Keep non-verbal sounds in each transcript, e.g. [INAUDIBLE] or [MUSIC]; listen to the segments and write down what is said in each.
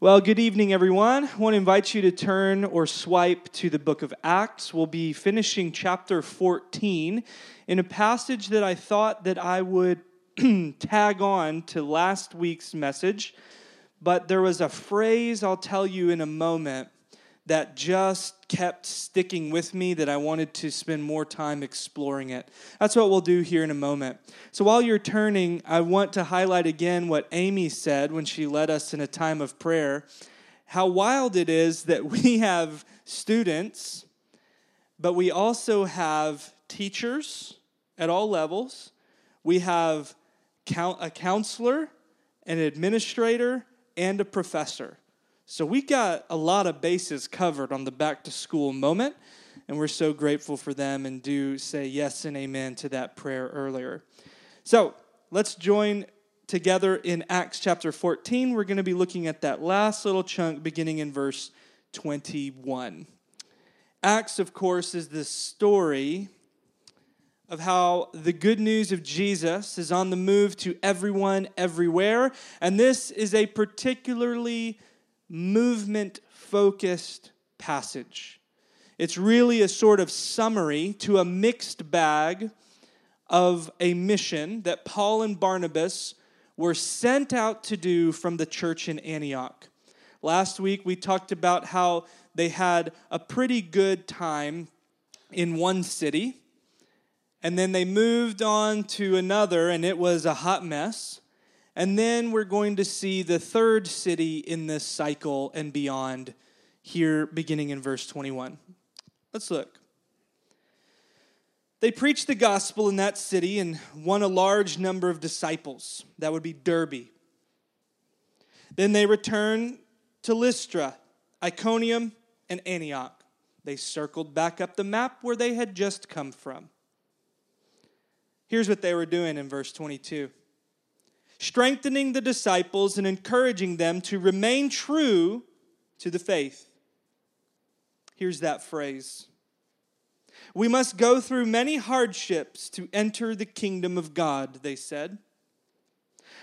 Well, good evening, everyone. I want to invite you to turn or swipe to the book of Acts. We'll be finishing chapter 14 in a passage that I thought that I would [CLEARS THROAT] tag on to last week's message, but there was a phrase I'll tell you in a moment that just kept sticking with me that I wanted to spend more time exploring it. That's what we'll do here in a moment. So while you're turning, I want to highlight again what Amy said when she led us in a time of prayer. How wild it is that we [LAUGHS] have students, but we also have teachers at all levels. We have a counselor, an administrator, and a professor. So we got a lot of bases covered on the back to school moment, and we're so grateful for them and do say yes and amen to that prayer earlier. So let's join together in Acts chapter 14. We're going to be looking at that last little chunk beginning in verse 21. Acts, of course, is the story of how the good news of Jesus is on the move to everyone, everywhere. And this is a particularly movement focused passage. It's really a sort of summary to a mixed bag of a mission that Paul and Barnabas were sent out to do from the church in Antioch. Last week we talked about how they had a pretty good time in one city, and then they moved on to another, and it was a hot mess. And then we're going to see the third city in this cycle and beyond here, beginning in verse 21. Let's look. They preached the gospel in that city and won a large number of disciples. That would be Derbe. Then they returned to Lystra, Iconium, and Antioch. They circled back up the map where they had just come from. Here's what they were doing in verse 22 strengthening the disciples and encouraging them to remain true to the faith. Here's that phrase We must go through many hardships to enter the kingdom of God, they said.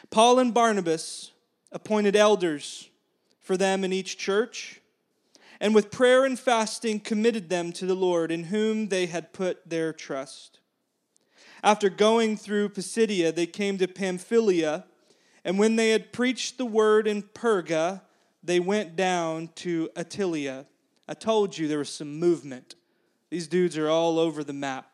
Paul and Barnabas appointed elders for them in each church, and with prayer and fasting committed them to the Lord in whom they had put their trust. After going through Pisidia, they came to Pamphylia, and when they had preached the word in Perga, they went down to Attalia. I told you there was some movement. These dudes are all over the map.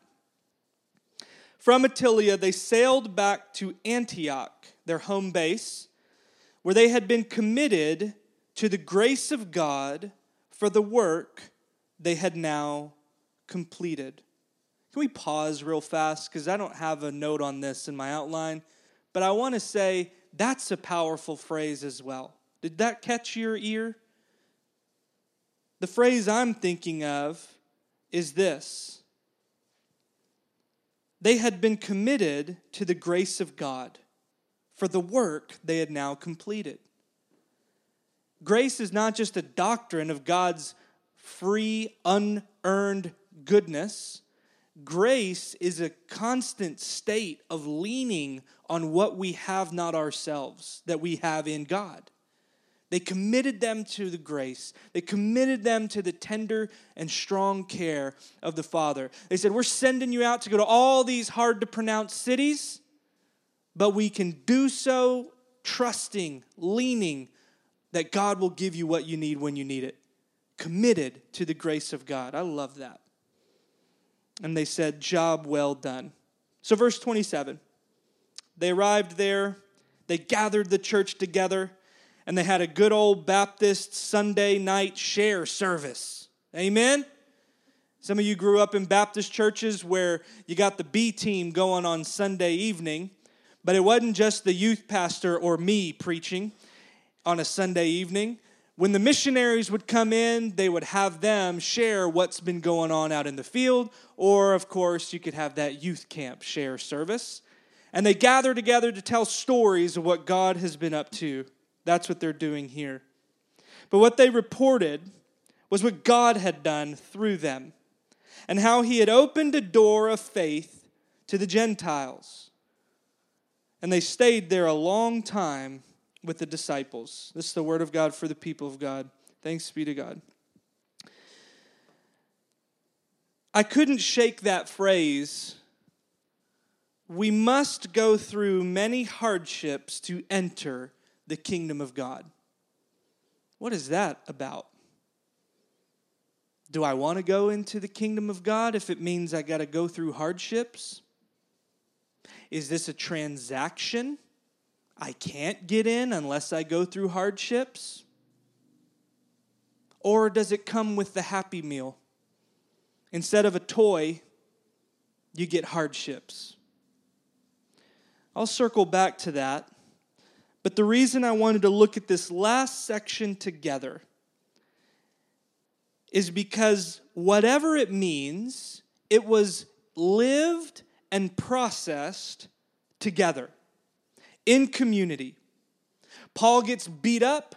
From Attalia, they sailed back to Antioch, their home base, where they had been committed to the grace of God for the work they had now completed. Can we pause real fast? Because I don't have a note on this in my outline, but I want to say that's a powerful phrase as well. Did that catch your ear? The phrase I'm thinking of is this They had been committed to the grace of God for the work they had now completed. Grace is not just a doctrine of God's free, unearned goodness Grace is a constant state of leaning on what we have not ourselves, that we have in God. They committed them to the grace. They committed them to the tender and strong care of the Father. They said, We're sending you out to go to all these hard to pronounce cities, but we can do so trusting, leaning that God will give you what you need when you need it. Committed to the grace of God. I love that and they said, Job well done. So, verse 27 they arrived there, they gathered the church together, and they had a good old Baptist Sunday night share service. Amen? Some of you grew up in Baptist churches where you got the B team going on Sunday evening, but it wasn't just the youth pastor or me preaching on a Sunday evening. When the missionaries would come in, they would have them share what's been going on out in the field, or of course, you could have that youth camp share service. And they gather together to tell stories of what God has been up to. That's what they're doing here. But what they reported was what God had done through them and how he had opened a door of faith to the Gentiles. And they stayed there a long time with the disciples. This is the word of God for the people of God. Thanks be to God. I couldn't shake that phrase. We must go through many hardships to enter the kingdom of God. What is that about? Do I want to go into the kingdom of God if it means I got to go through hardships? Is this a transaction? I can't get in unless I go through hardships? Or does it come with the happy meal? Instead of a toy, you get hardships. I'll circle back to that. But the reason I wanted to look at this last section together is because whatever it means, it was lived and processed together in community. Paul gets beat up.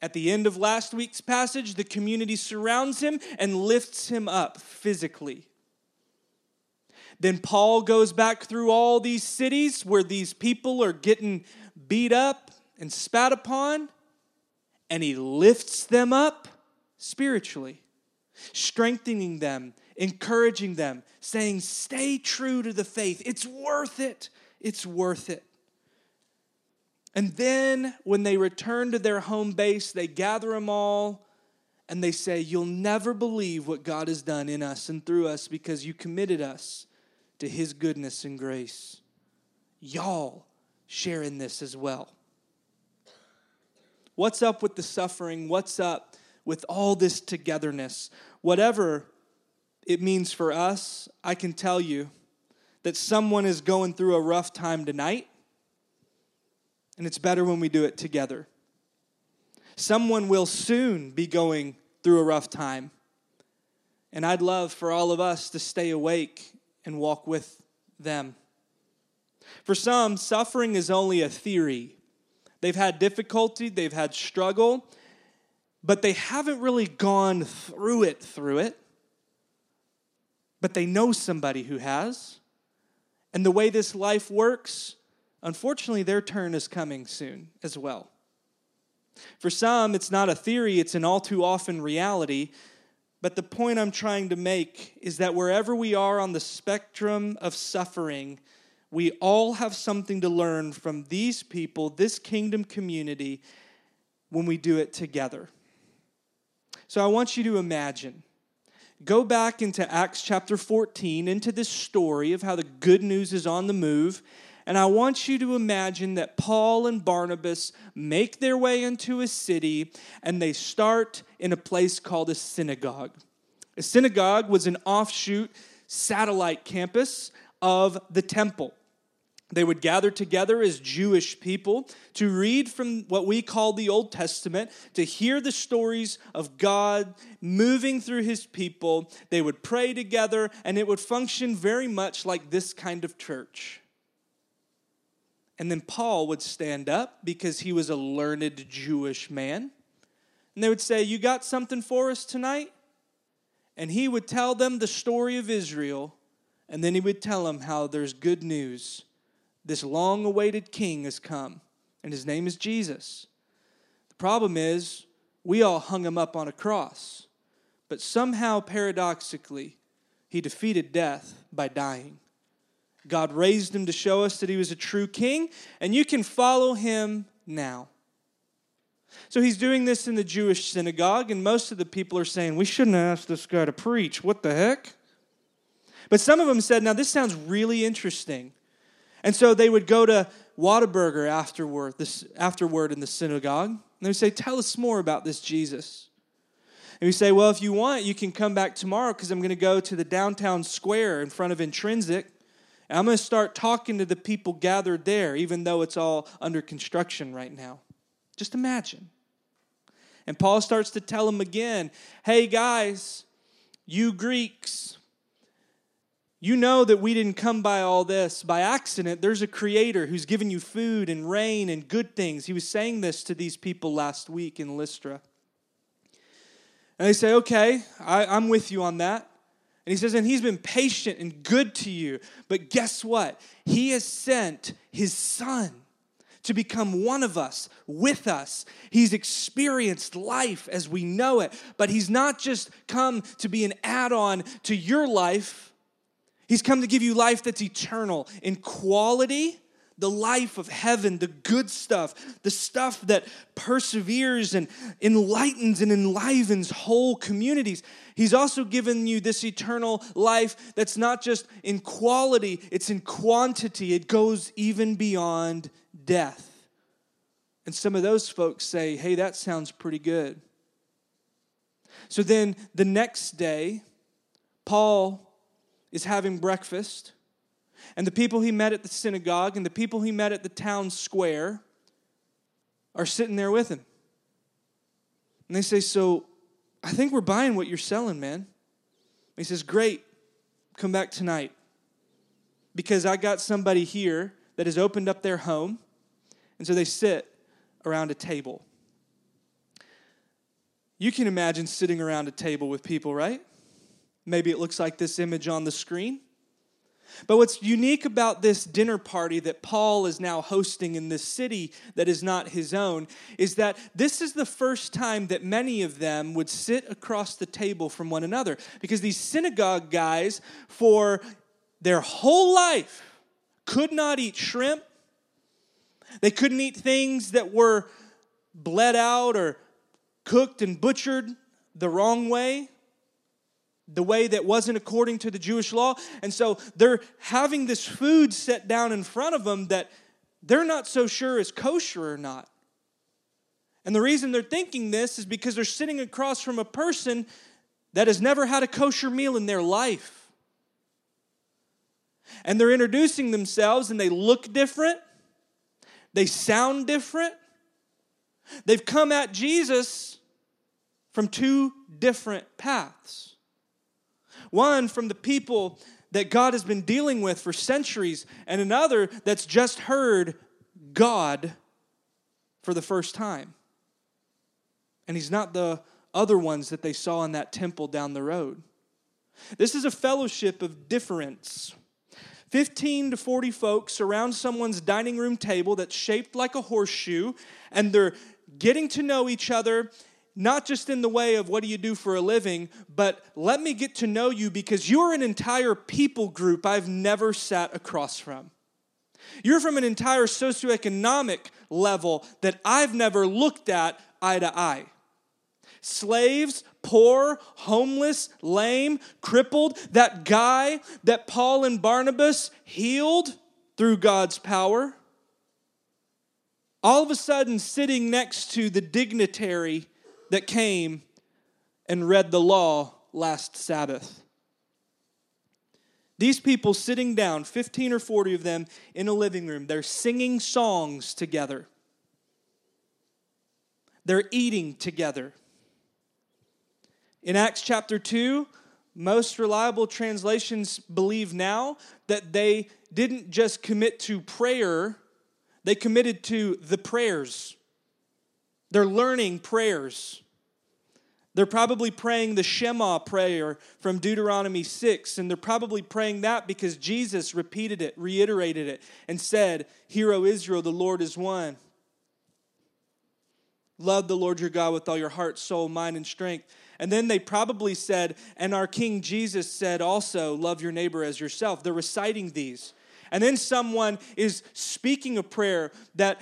At the end of last week's passage, the community surrounds him and lifts him up physically. Then Paul goes back through all these cities where these people are getting beat up and spat upon, and he lifts them up spiritually, strengthening them, encouraging them, saying, Stay true to the faith. It's worth it. It's worth it. And then when they return to their home base, they gather them all and they say, You'll never believe what God has done in us and through us because you committed us to his goodness and grace. Y'all share in this as well. What's up with the suffering? What's up with all this togetherness? Whatever it means for us, I can tell you that someone is going through a rough time tonight and it's better when we do it together. Someone will soon be going through a rough time. And I'd love for all of us to stay awake and walk with them. For some, suffering is only a theory. They've had difficulty, they've had struggle, but they haven't really gone through it through it. But they know somebody who has. And the way this life works, Unfortunately, their turn is coming soon as well. For some, it's not a theory, it's an all too often reality. But the point I'm trying to make is that wherever we are on the spectrum of suffering, we all have something to learn from these people, this kingdom community, when we do it together. So I want you to imagine. Go back into Acts chapter 14, into this story of how the good news is on the move and I want you to imagine that Paul and Barnabas make their way into a city and they start in a place called a synagogue. A synagogue was an offshoot satellite campus of the temple. They would gather together as Jewish people to read from what we call the Old Testament, to hear the stories of God moving through his people. They would pray together, and it would function very much like this kind of church. And then Paul would stand up because he was a learned Jewish man. And they would say, You got something for us tonight? And he would tell them the story of Israel. And then he would tell them how there's good news. This long awaited king has come, and his name is Jesus. The problem is, we all hung him up on a cross. But somehow, paradoxically, he defeated death by dying. God raised him to show us that he was a true king, and you can follow him now. So he's doing this in the Jewish synagogue, and most of the people are saying, We shouldn't ask this guy to preach. What the heck? But some of them said, Now, this sounds really interesting. And so they would go to Whataburger afterward, this, afterward in the synagogue, and they would say, Tell us more about this Jesus. And we say, Well, if you want, you can come back tomorrow because I'm going to go to the downtown square in front of Intrinsic and I'm going to start talking to the people gathered there, even though it's all under construction right now. Just imagine. And Paul starts to tell them again hey, guys, you Greeks, you know that we didn't come by all this by accident. There's a creator who's given you food and rain and good things. He was saying this to these people last week in Lystra. And they say, okay, I, am with you on that. And he says, and he's been patient and good to you. But guess what? He has sent his son to become one of us, with us. He's experienced life as we know it, but He's not just come to be an add on to your life, He's come to give you life that's eternal in quality the life of heaven, the good stuff, the stuff that perseveres and enlightens and enlivens whole communities. He's also given you this eternal life that's not just in quality, it's in quantity. It goes even beyond death. And some of those folks say, hey, that sounds pretty good. So then the next day, Paul is having breakfast and the people he met at the synagogue and the people he met at the town square are sitting there with him. And they say, So I think we're buying what you're selling, man. He says, Great, come back tonight. Because I got somebody here that has opened up their home. And so they sit around a table. You can imagine sitting around a table with people, right? Maybe it looks like this image on the screen. But what's unique about this dinner party that Paul is now hosting in this city that is not his own is that this is the first time that many of them would sit across the table from one another. Because these synagogue guys, for their whole life, could not eat shrimp, they couldn't eat things that were bled out or cooked and butchered the wrong way the way that wasn't according to the Jewish law. And so they're having this food set down in front of them that they're not so sure is kosher or not. And the reason they're thinking this is because they're sitting across from a person that has never had a kosher meal in their life. And they're introducing themselves and they look different, they sound different. They've come at Jesus from two different paths. One from the people that God has been dealing with for centuries, and another that's just heard God for the first time. And he's not the other ones that they saw in that temple down the road. This is a fellowship of difference. 15 to 40 folks around someone's dining room table that's shaped like a horseshoe, and they're getting to know each other not just in the way of what do you do for a living, but let me get to know you because you're an entire people group I've never sat across from. You're from an entire socioeconomic level that I've never looked at eye to eye. Slaves, poor, homeless, lame, crippled, that guy that Paul and Barnabas healed through God's power. All of a sudden, sitting next to the dignitary that came and read the law last Sabbath. These people sitting down, 15 or 40 of them in a living room, they're singing songs together. They're eating together. In Acts chapter 2, most reliable translations believe now that they didn't just commit to prayer, they committed to the prayers. They're learning prayers. They're probably praying the Shema prayer from Deuteronomy 6, and they're probably praying that because Jesus repeated it, reiterated it, and said, Hear, O Israel, the Lord is one. Love the Lord your God with all your heart, soul, mind, and strength. And then they probably said, and our King Jesus said also, Love your neighbor as yourself. They're reciting these. And then someone is speaking a prayer that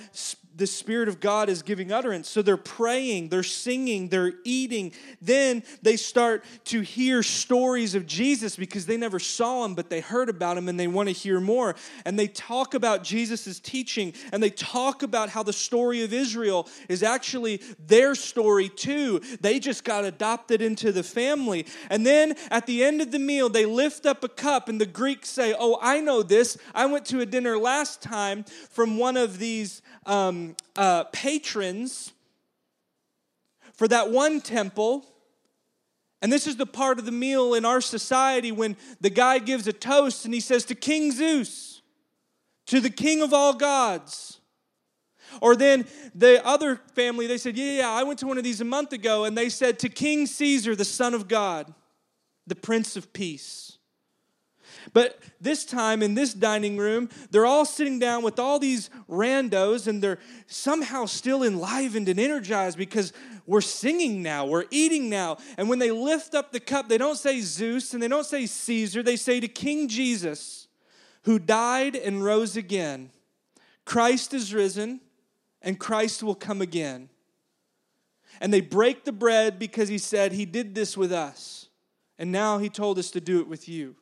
the Spirit of God is giving utterance. So they're praying, they're singing, they're eating. Then they start to hear stories of Jesus because they never saw him, but they heard about him and they want to hear more. And they talk about Jesus' teaching and they talk about how the story of Israel is actually their story too. They just got adopted into the family. And then at the end of the meal, they lift up a cup and the Greeks say, Oh, I know this. I went to a dinner last time from one of these um, uh, patrons for that one temple. And this is the part of the meal in our society when the guy gives a toast and he says, To King Zeus, to the King of all gods. Or then the other family, they said, Yeah, yeah, I went to one of these a month ago, and they said, To King Caesar, the Son of God, the Prince of Peace. But this time in this dining room, they're all sitting down with all these randos and they're somehow still enlivened and energized because we're singing now, we're eating now. And when they lift up the cup, they don't say Zeus and they don't say Caesar, they say to King Jesus, who died and rose again. Christ is risen and Christ will come again. And they break the bread because he said he did this with us. And now he told us to do it with you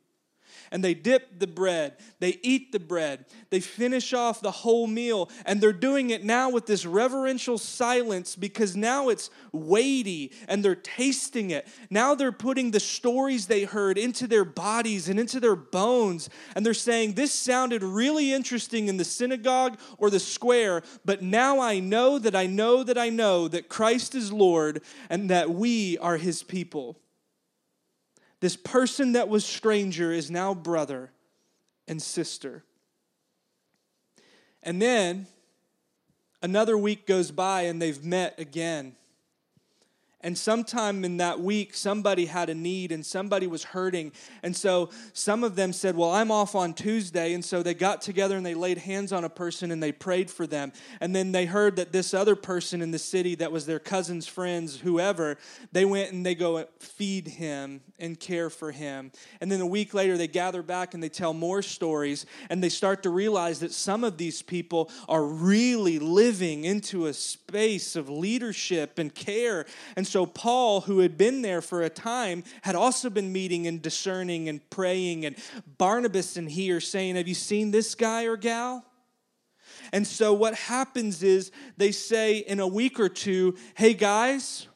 and they dip the bread. They eat the bread. They finish off the whole meal. And they're doing it now with this reverential silence because now it's weighty and they're tasting it. Now they're putting the stories they heard into their bodies and into their bones. And they're saying, This sounded really interesting in the synagogue or the square, but now I know that I know that I know that Christ is Lord and that we are his people. This person that was stranger is now brother and sister. And then another week goes by and they've met again. And sometime in that week, somebody had a need and somebody was hurting. And so some of them said, Well, I'm off on Tuesday. And so they got together and they laid hands on a person and they prayed for them. And then they heard that this other person in the city that was their cousin's friends, whoever, they went and they go feed him and care for him. And then a week later, they gather back and they tell more stories. And they start to realize that some of these people are really living into a space of leadership and care. And so so, Paul, who had been there for a time, had also been meeting and discerning and praying. And Barnabas and he are saying, Have you seen this guy or gal? And so, what happens is they say in a week or two, Hey, guys,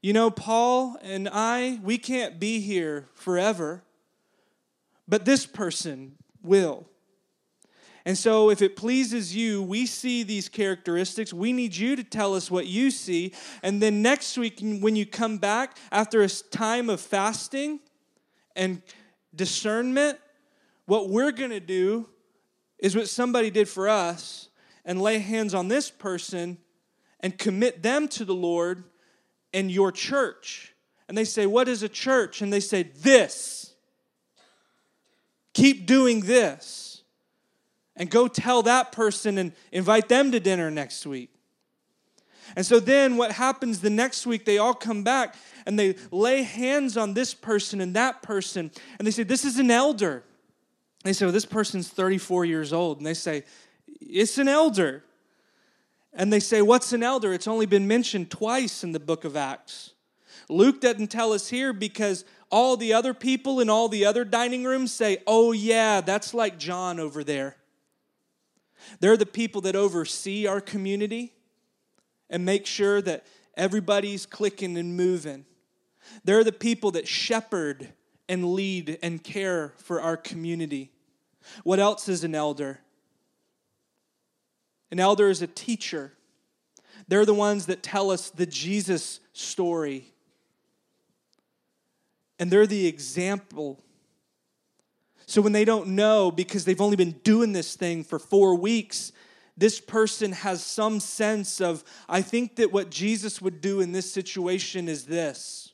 you know, Paul and I, we can't be here forever, but this person will. And so, if it pleases you, we see these characteristics. We need you to tell us what you see. And then next week, when you come back after a time of fasting and discernment, what we're going to do is what somebody did for us and lay hands on this person and commit them to the Lord and your church. And they say, What is a church? And they say, This. Keep doing this and go tell that person and invite them to dinner next week. And so then what happens the next week, they all come back and they lay hands on this person and that person, and they say, This is an elder. They say, Well, this person's 34 years old. And they say, It's an elder. And they say, What's an elder? It's only been mentioned twice in the book of Acts. Luke doesn't tell us here because all the other people in all the other dining rooms say, Oh, yeah, that's like John over there. They're the people that oversee our community and make sure that everybody's clicking and moving. They're the people that shepherd and lead and care for our community. What else is an elder? An elder is a teacher. They're the ones that tell us the Jesus story. And they're the example so when they don't know because they've only been doing this thing for four weeks, this person has some sense of, I think that what Jesus would do in this situation is this.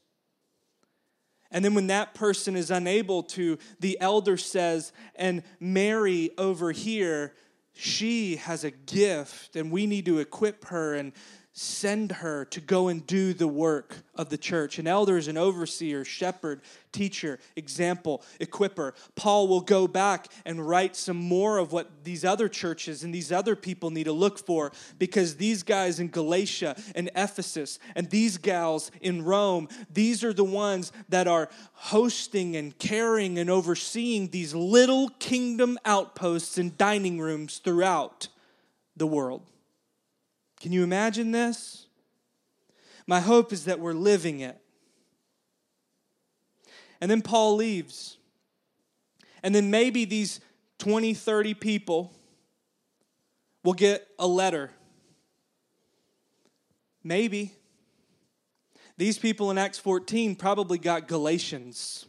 And then when that person is unable to, the elder says, and Mary over here, she has a gift and we need to equip her and send her to go and do the work of the church. An elder is an overseer, shepherd, teacher, example, equipper. Paul will go back and write some more of what these other churches and these other people need to look for because these guys in Galatia and Ephesus and these gals in Rome, these are the ones that are hosting and caring and overseeing these little kingdom outposts and dining rooms throughout the world. Can you imagine this? My hope is that we're living it. And then Paul leaves. And then maybe these 20, 30 people will get a letter. Maybe. These people in Acts 14 probably got Galatians.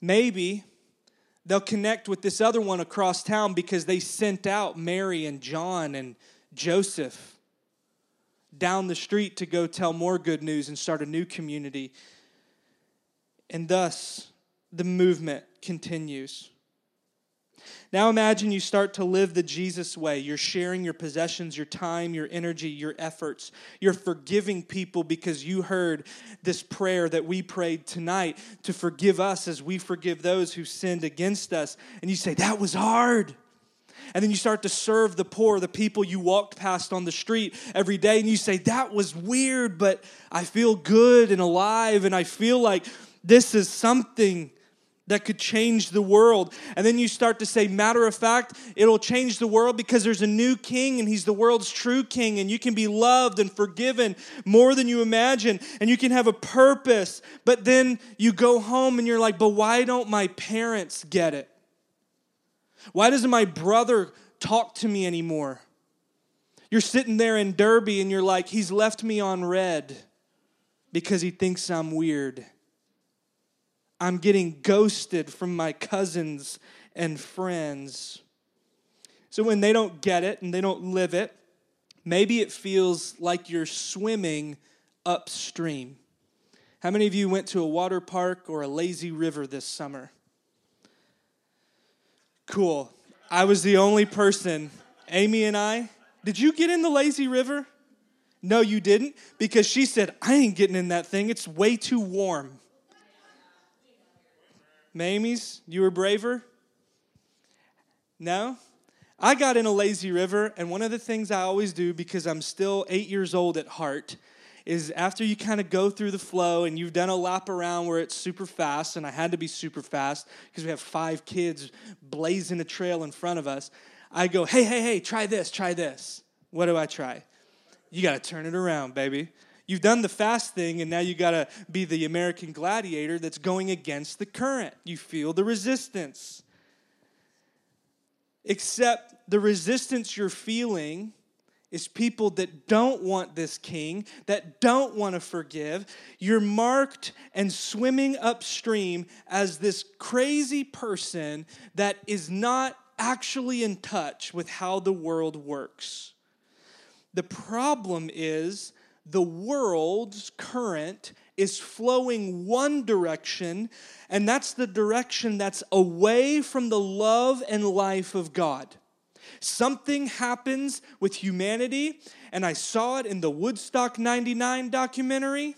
Maybe they'll connect with this other one across town because they sent out Mary and John and Joseph down the street to go tell more good news and start a new community. And thus, the movement continues. Now imagine you start to live the Jesus way. You're sharing your possessions, your time, your energy, your efforts. You're forgiving people because you heard this prayer that we prayed tonight to forgive us as we forgive those who sinned against us. And you say, That was hard. And then you start to serve the poor, the people you walked past on the street every day. And you say, That was weird, but I feel good and alive. And I feel like this is something that could change the world. And then you start to say, matter of fact, it'll change the world because there's a new king and he's the world's true king, and you can be loved and forgiven more than you imagine, and you can have a purpose. But then you go home and you're like, but why don't my parents get it? Why doesn't my brother talk to me anymore? You're sitting there in Derbe and you're like, he's left me on red because he thinks I'm weird. I'm getting ghosted from my cousins and friends. So when they don't get it and they don't live it, maybe it feels like you're swimming upstream. How many of you went to a water park or a lazy river this summer? Cool. I was the only person. Amy and I. Did you get in the lazy river? No, you didn't, because she said, I ain't getting in that thing. It's way too warm. Mamie's, you were braver? No? I got in a lazy river, and one of the things I always do because I'm still eight years old at heart is after you kind of go through the flow and you've done a lap around where it's super fast, and I had to be super fast because we have five kids blazing a trail in front of us. I go, hey, hey, hey, try this, try this. What do I try? You got to turn it around, baby. You've done the fast thing, and now you got to be the American gladiator that's going against the current. You feel the resistance. Except the resistance you're feeling is people that don't want this king, that don't want to forgive. You're marked and swimming upstream as this crazy person that is not actually in touch with how the world works. The problem is the world's current is flowing one direction, and that's the direction that's away from the love and life of God. Something happens with humanity, and I saw it in the Woodstock 99 documentary,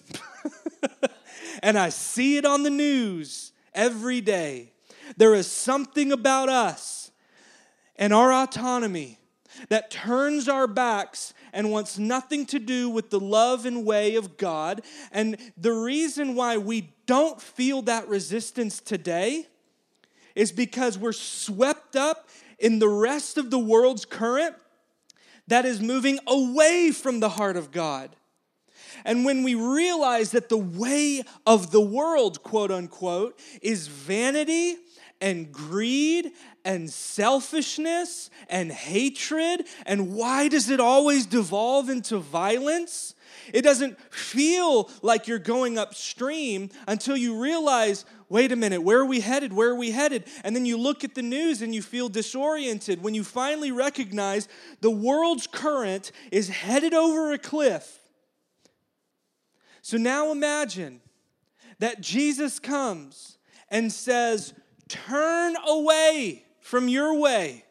[LAUGHS] and I see it on the news every day. There is something about us and our autonomy that turns our backs and wants nothing to do with the love and way of God. And the reason why we don't feel that resistance today is because we're swept up in the rest of the world's current that is moving away from the heart of God. And when we realize that the way of the world, quote unquote, is vanity and greed and selfishness and hatred. And why does it always devolve into violence? It doesn't feel like you're going upstream until you realize wait a minute, where are we headed? Where are we headed? And then you look at the news and you feel disoriented when you finally recognize the world's current is headed over a cliff. So now imagine that Jesus comes and says, Turn away from your way.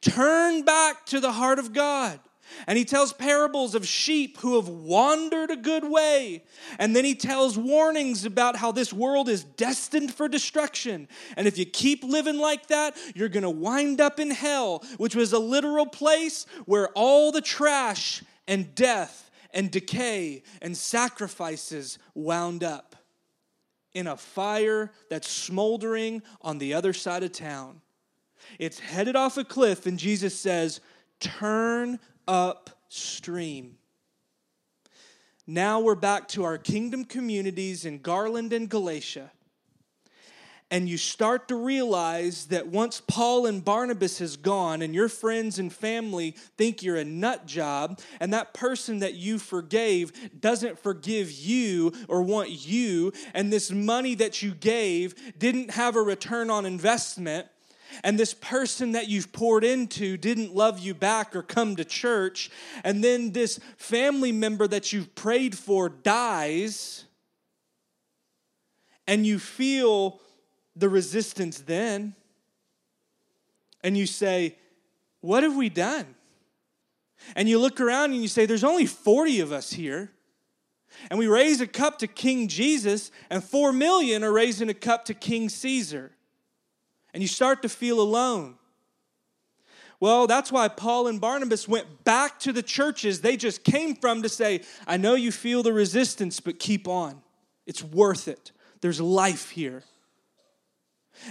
Turn back to the heart of God. And he tells parables of sheep who have wandered a good way. And then he tells warnings about how this world is destined for destruction. And if you keep living like that, you're going to wind up in hell, which was a literal place where all the trash and death and decay and sacrifices wound up in a fire that's smoldering on the other side of town. It's headed off a cliff, and Jesus says, Turn upstream. Now we're back to our kingdom communities in Garland and Galatia and you start to realize that once Paul and Barnabas has gone and your friends and family think you're a nut job and that person that you forgave doesn't forgive you or want you and this money that you gave didn't have a return on investment and this person that you've poured into didn't love you back or come to church and then this family member that you've prayed for dies and you feel the resistance then, and you say, What have we done? And you look around and you say, There's only 40 of us here. And we raise a cup to King Jesus, and 4 million are raising a cup to King Caesar. And you start to feel alone. Well, that's why Paul and Barnabas went back to the churches they just came from to say, I know you feel the resistance, but keep on. It's worth it. There's life here.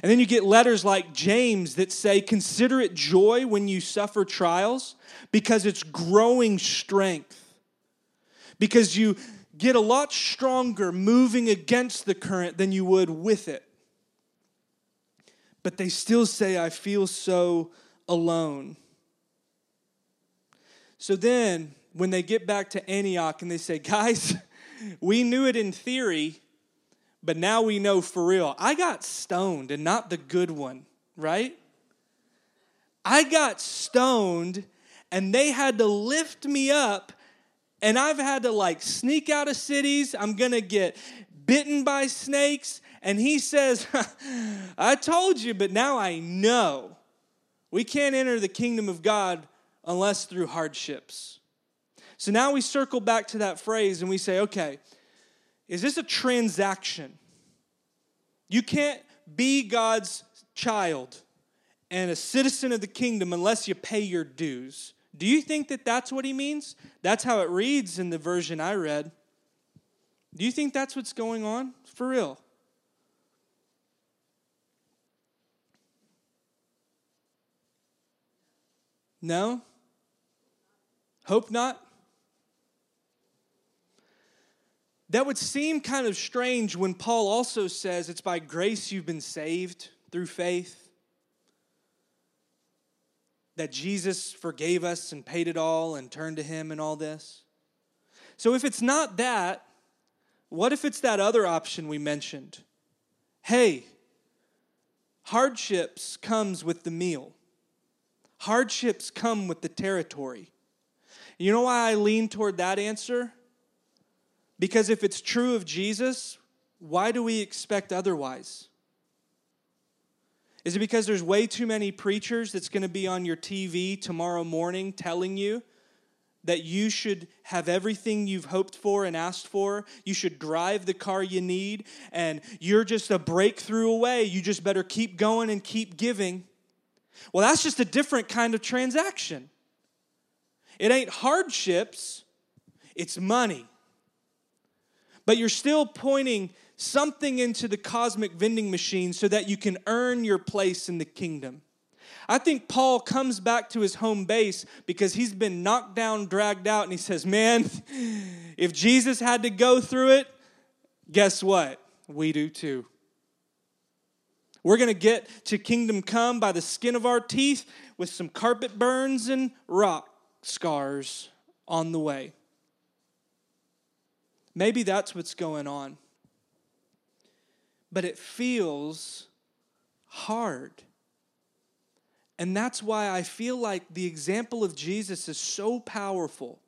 And then you get letters like James that say, Consider it joy when you suffer trials because it's growing strength. Because you get a lot stronger moving against the current than you would with it. But they still say, I feel so alone. So then, when they get back to Antioch and they say, Guys, [LAUGHS] we knew it in theory, but now we know for real. I got stoned and not the good one, right? I got stoned and they had to lift me up and I've had to like sneak out of cities. I'm going to get bitten by snakes. And he says, [LAUGHS] I told you, but now I know. We can't enter the kingdom of God unless through hardships. So now we circle back to that phrase and we say, okay, is this a transaction? You can't be God's child and a citizen of the kingdom unless you pay your dues. Do you think that that's what he means? That's how it reads in the version I read. Do you think that's what's going on? For real. No? Hope not? That would seem kind of strange when Paul also says it's by grace you've been saved through faith that Jesus forgave us and paid it all and turned to Him and all this. So if it's not that, what if it's that other option we mentioned? Hey, hardships comes with the meal. Hardships come with the territory. You know why I lean toward that answer? Because if it's true of Jesus, why do we expect otherwise? Is it because there's way too many preachers that's going to be on your TV tomorrow morning telling you that you should have everything you've hoped for and asked for? You should drive the car you need, and you're just a breakthrough away. You just better keep going and keep giving. Well, that's just a different kind of transaction. It ain't hardships, it's money. But you're still pointing something into the cosmic vending machine so that you can earn your place in the kingdom. I think Paul comes back to his home base because he's been knocked down, dragged out, and he says, Man, [LAUGHS] if Jesus had to go through it, guess what? We do too. We're going to get to kingdom come by the skin of our teeth with some carpet burns and rock scars on the way. Maybe that's what's going on but it feels hard. And that's why I feel like the example of Jesus is so powerful.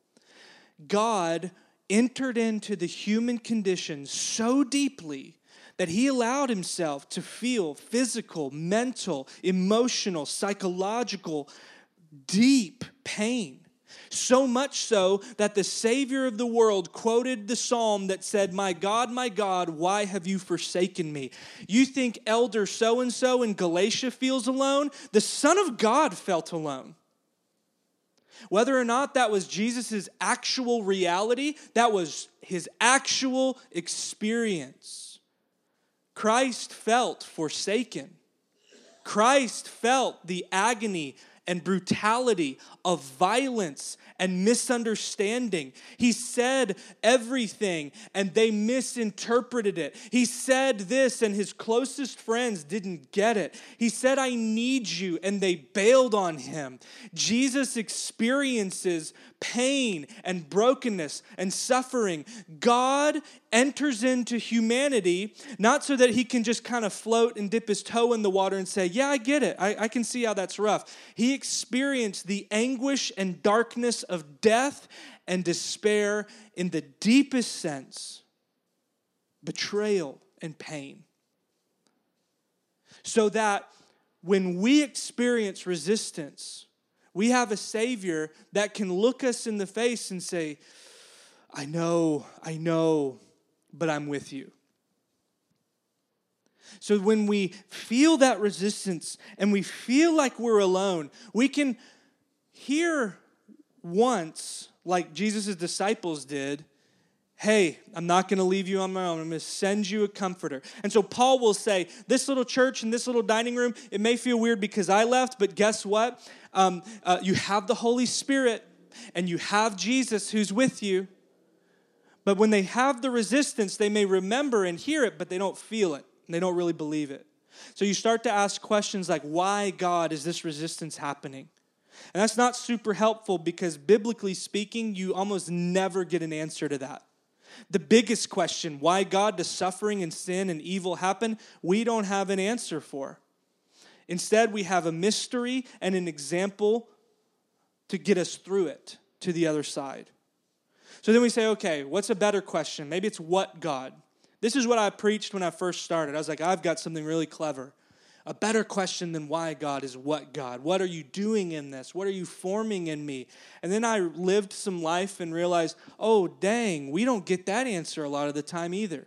God entered into the human condition so deeply that he allowed himself to feel physical, mental, emotional, psychological, deep pain. So much so that the Savior of the world quoted the psalm that said, My God, my God, why have you forsaken me? You think elder so and so in Galatia feels alone? The Son of God felt alone. Whether or not that was Jesus' actual reality, that was his actual experience. Christ felt forsaken. Christ felt the agony and brutality, of violence and misunderstanding. He said everything and they misinterpreted it. He said this and his closest friends didn't get it. He said, I need you, and they bailed on him. Jesus experiences pain and brokenness and suffering. God enters into humanity not so that he can just kind of float and dip his toe in the water and say, Yeah, I get it. I, I can see how that's rough. He experienced the anguish and darkness of death and despair in the deepest sense betrayal, and pain. So that when we experience resistance, we have a Savior that can look us in the face and say, I know, I know, but I'm with you. So when we feel that resistance and we feel like we're alone, we can hear once, like Jesus' disciples did, hey, I'm not going to leave you on my own. I'm going to send you a comforter. And so Paul will say, this little church and this little dining room, it may feel weird because I left, but guess what? Um, uh, you have the Holy Spirit and you have Jesus who's with you. But when they have the resistance, they may remember and hear it, but they don't feel it and they don't really believe it. So you start to ask questions like, why, God, is this resistance happening? And that's not super helpful because biblically speaking, you almost never get an answer to that. The biggest question, why God does suffering and sin and evil happen, we don't have an answer for. Instead, we have a mystery and an example to get us through it to the other side. So then we say, okay, what's a better question? Maybe it's what God? This is what I preached when I first started. I was like, I've got something really clever. A better question than why God is what God? What are you doing in this? What are you forming in me? And then I lived some life and realized, oh, dang, we don't get that answer a lot of the time either.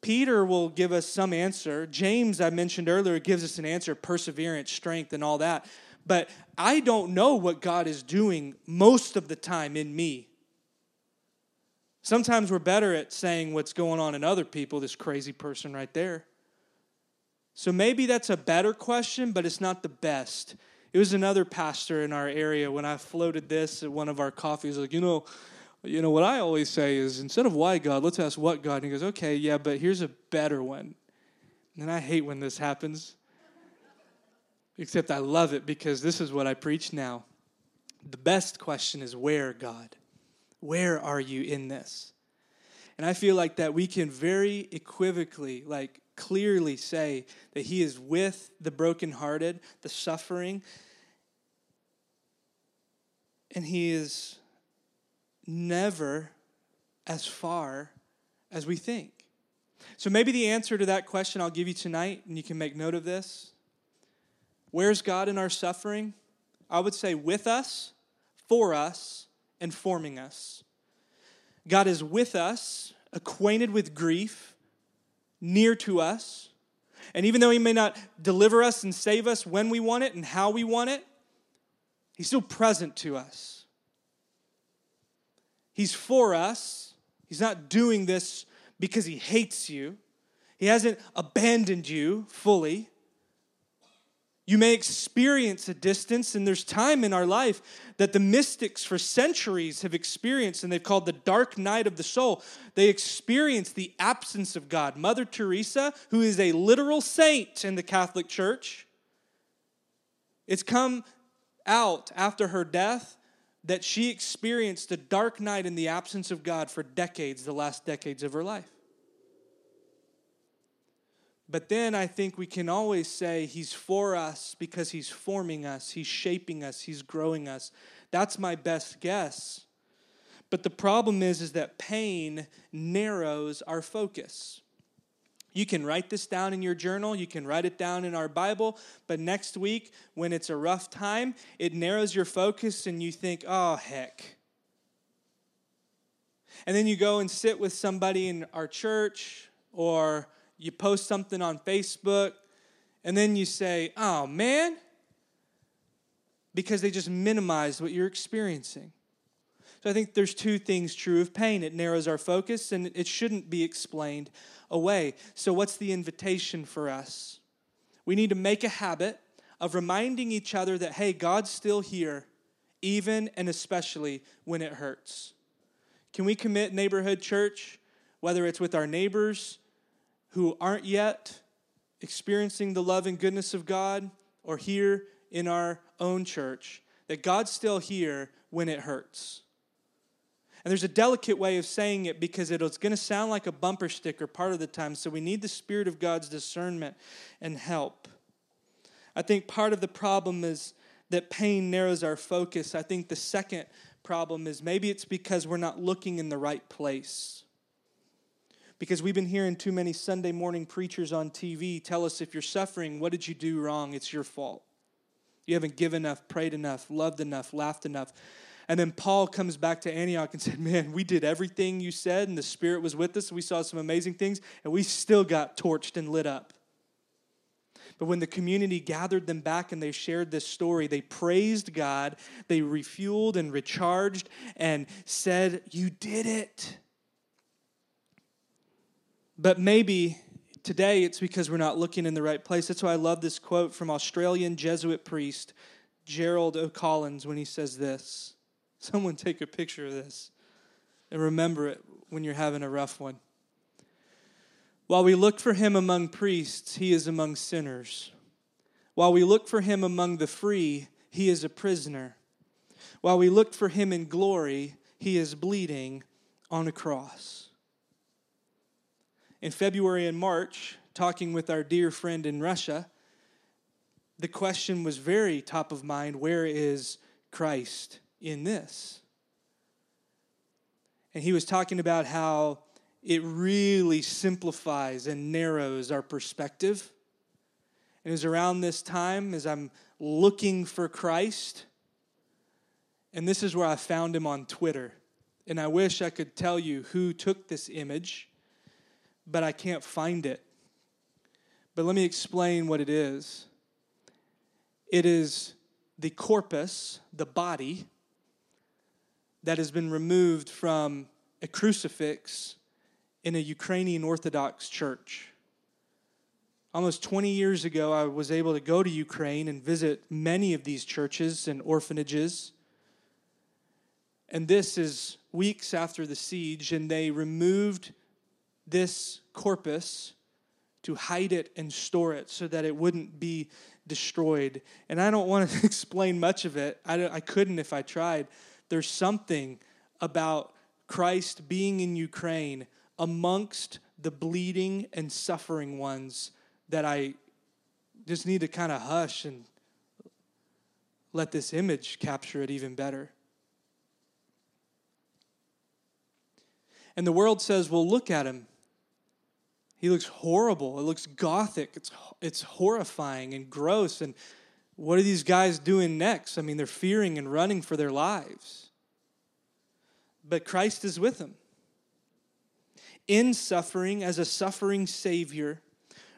Peter will give us some answer. James, I mentioned earlier, gives us an answer perseverance, strength, and all that. But I don't know what God is doing most of the time in me. Sometimes we're better at saying what's going on in other people, this crazy person right there. So maybe that's a better question, but it's not the best. It was another pastor in our area when I floated this at one of our coffees, like, you know, you know what I always say is instead of why God, let's ask what God. And he goes, okay, yeah, but here's a better one. And I hate when this happens. Except I love it because this is what I preach now. The best question is where, God? Where are you in this? And I feel like that we can very equivocally, like clearly say that He is with the brokenhearted, the suffering, and He is never as far as we think. So maybe the answer to that question I'll give you tonight, and you can make note of this. Where's God in our suffering? I would say with us, for us, and forming us. God is with us, acquainted with grief, near to us. And even though He may not deliver us and save us when we want it and how we want it, He's still present to us. He's for us. He's not doing this because He hates you, He hasn't abandoned you fully. You may experience a distance, and there's time in our life that the mystics for centuries have experienced, and they've called the dark night of the soul. They experience the absence of God. Mother Teresa, who is a literal saint in the Catholic Church, it's come out after her death that she experienced a dark night in the absence of God for decades, the last decades of her life. But then I think we can always say He's for us because He's forming us, He's shaping us, He's growing us. That's my best guess. But the problem is, is that pain narrows our focus. You can write this down in your journal, you can write it down in our Bible, but next week, when it's a rough time, it narrows your focus and you think, oh, heck. And then you go and sit with somebody in our church or you post something on Facebook, and then you say, oh man, because they just minimize what you're experiencing. So I think there's two things true of pain it narrows our focus, and it shouldn't be explained away. So, what's the invitation for us? We need to make a habit of reminding each other that, hey, God's still here, even and especially when it hurts. Can we commit neighborhood church, whether it's with our neighbors, who aren't yet experiencing the love and goodness of God or here in our own church, that God's still here when it hurts. And there's a delicate way of saying it because it's going to sound like a bumper sticker part of the time. So we need the Spirit of God's discernment and help. I think part of the problem is that pain narrows our focus. I think the second problem is maybe it's because we're not looking in the right place. Because we've been hearing too many Sunday morning preachers on TV tell us if you're suffering, what did you do wrong? It's your fault. You haven't given enough, prayed enough, loved enough, laughed enough. And then Paul comes back to Antioch and said, Man, we did everything you said, and the Spirit was with us. We saw some amazing things, and we still got torched and lit up. But when the community gathered them back and they shared this story, they praised God, they refueled and recharged and said, You did it. But maybe today it's because we're not looking in the right place. That's why I love this quote from Australian Jesuit priest Gerald O'Collins when he says this. [LAUGHS] Someone take a picture of this and remember it when you're having a rough one. While we look for him among priests, he is among sinners. While we look for him among the free, he is a prisoner. While we look for him in glory, he is bleeding on a cross. In February and March, talking with our dear friend in Russia, the question was very top of mind where is Christ in this? And he was talking about how it really simplifies and narrows our perspective. And it was around this time as I'm looking for Christ. And this is where I found him on Twitter. And I wish I could tell you who took this image, but I can't find it. But let me explain what it is it is the corpus, the body, that has been removed from a crucifix in a Ukrainian Orthodox church. Almost 20 years ago, I was able to go to Ukraine and visit many of these churches and orphanages. And this is weeks after the siege, and they removed this corpus to hide it and store it so that it wouldn't be destroyed. And I don't want to [LAUGHS] explain much of it, I, I couldn't if I tried. There's something about Christ being in Ukraine amongst the bleeding and suffering ones that I just need to kind of hush and let this image capture it even better. And the world says, well, look at him. He looks horrible. It looks gothic. It's, it's horrifying and gross. And what are these guys doing next? I mean, they're fearing and running for their lives. But Christ is with them in suffering as a suffering Savior,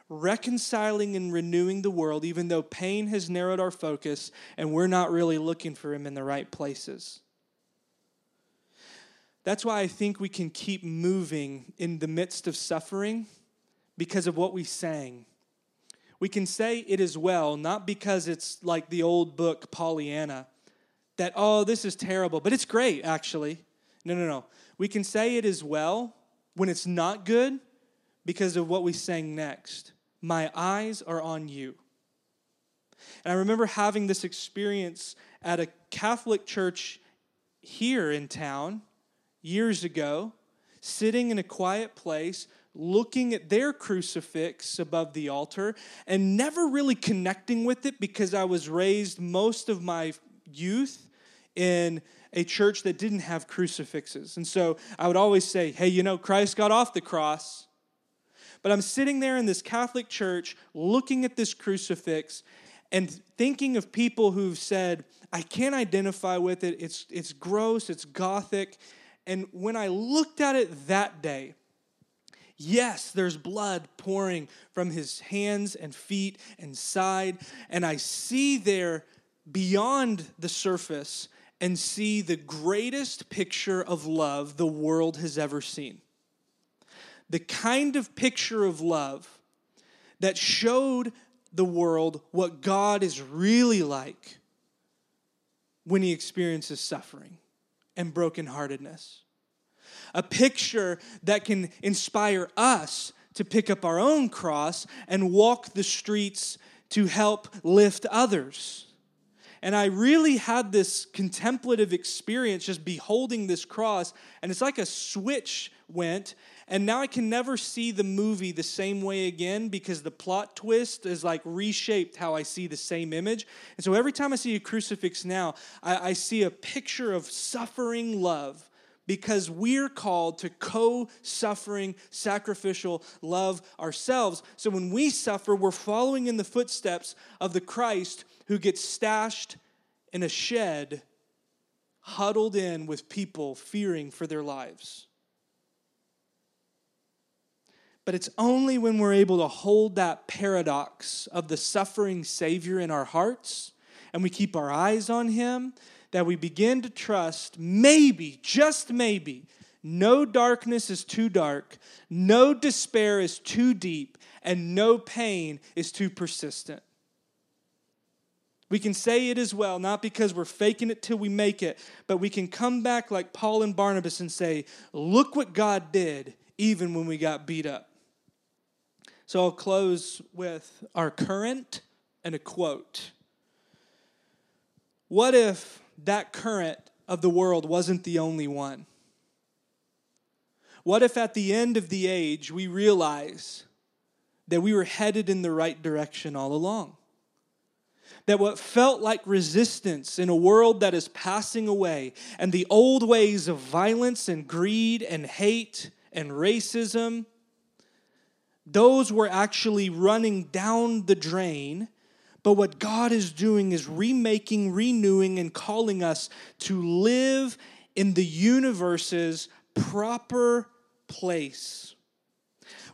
reconciling and renewing the world, even though pain has narrowed our focus and we're not really looking for Him in the right places. That's why I think we can keep moving in the midst of suffering because of what we sang. We can say it is well, not because it's like the old book Pollyanna, that, oh, this is terrible, but it's great, actually. No, no, no. We can say it is well when it's not good because of what we sang next. My eyes are on you. And I remember having this experience at a Catholic church here in town years ago, sitting in a quiet place, looking at their crucifix above the altar, and never really connecting with it because I was raised most of my youth in a church that didn't have crucifixes. And so I would always say, hey, you know, Christ got off the cross. But I'm sitting there in this Catholic church looking at this crucifix and thinking of people who've said, I can't identify with it. It's, it's gross, it's gothic. And when I looked at it that day, yes, there's blood pouring from his hands and feet and side. And I see there beyond the surface and see the greatest picture of love the world has ever seen. The kind of picture of love that showed the world what God is really like when he experiences suffering and brokenheartedness. A picture that can inspire us to pick up our own cross and walk the streets to help lift others. And I really had this contemplative experience just beholding this cross. And it's like a switch went. And now I can never see the movie the same way again because the plot twist is like reshaped how I see the same image. And so every time I see a crucifix now, I, I see a picture of suffering love because we're called to co suffering, sacrificial love ourselves. So when we suffer, we're following in the footsteps of the Christ who gets stashed in a shed, huddled in with people fearing for their lives. But it's only when we're able to hold that paradox of the suffering Savior in our hearts and we keep our eyes on Him that we begin to trust maybe, just maybe, no darkness is too dark, no despair is too deep, and no pain is too persistent. We can say it as well, not because we're faking it till we make it, but we can come back like Paul and Barnabas and say, Look what God did, even when we got beat up. So I'll close with our current and a quote. What if that current of the world wasn't the only one? What if at the end of the age we realize that we were headed in the right direction all along? That what felt like resistance in a world that is passing away and the old ways of violence and greed and hate and racism, those were actually running down the drain but what God is doing is remaking, renewing, and calling us to live in the universe's proper place.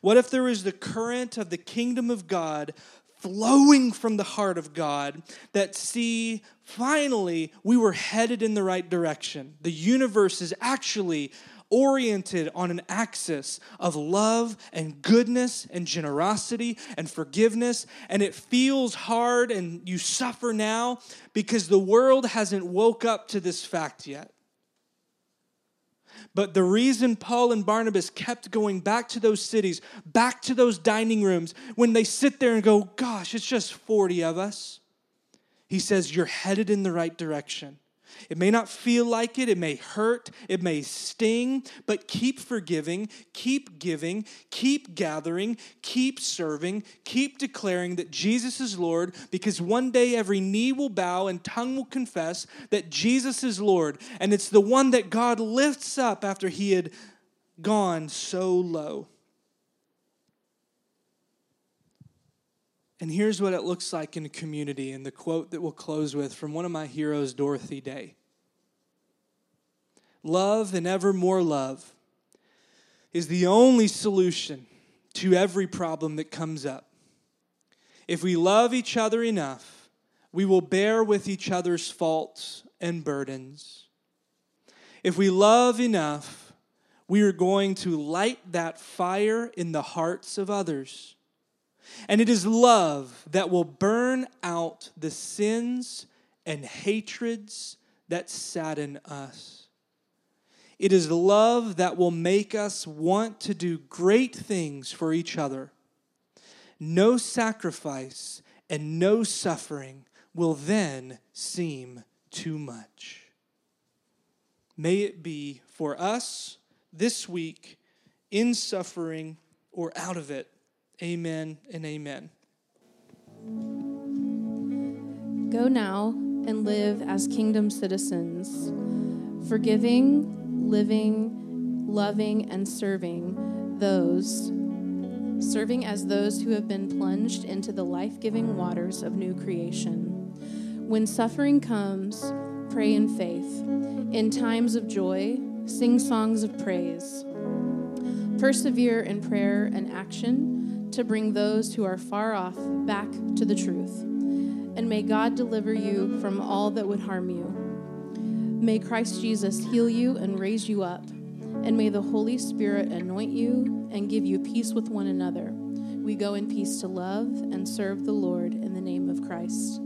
What if there is the current of the kingdom of God flowing from the heart of God that see finally we were headed in the right direction? The universe is actually oriented on an axis of love and goodness and generosity and forgiveness. And it feels hard and you suffer now because the world hasn't woke up to this fact yet. But the reason Paul and Barnabas kept going back to those cities, back to those dining rooms, when they sit there and go, Gosh, it's just 40 of us, he says, You're headed in the right direction. It may not feel like it, it may hurt, it may sting, but keep forgiving, keep giving, keep gathering, keep serving, keep declaring that Jesus is Lord, because one day every knee will bow and tongue will confess that Jesus is Lord. And it's the one that God lifts up after he had gone so low. And here's what it looks like in a community, and the quote that we'll close with from one of my heroes, Dorothy Day Love and ever more love is the only solution to every problem that comes up. If we love each other enough, we will bear with each other's faults and burdens. If we love enough, we are going to light that fire in the hearts of others. And it is love that will burn out the sins and hatreds that sadden us. It is love that will make us want to do great things for each other. No sacrifice and no suffering will then seem too much. May it be for us this week in suffering or out of it Amen and amen. Go now and live as kingdom citizens, forgiving, living, loving, and serving those, serving as those who have been plunged into the life giving waters of new creation. When suffering comes, pray in faith. In times of joy, sing songs of praise. Persevere in prayer and action to bring those who are far off back to the truth. And may God deliver you from all that would harm you. May Christ Jesus heal you and raise you up. And may the Holy Spirit anoint you and give you peace with one another. We go in peace to love and serve the Lord in the name of Christ.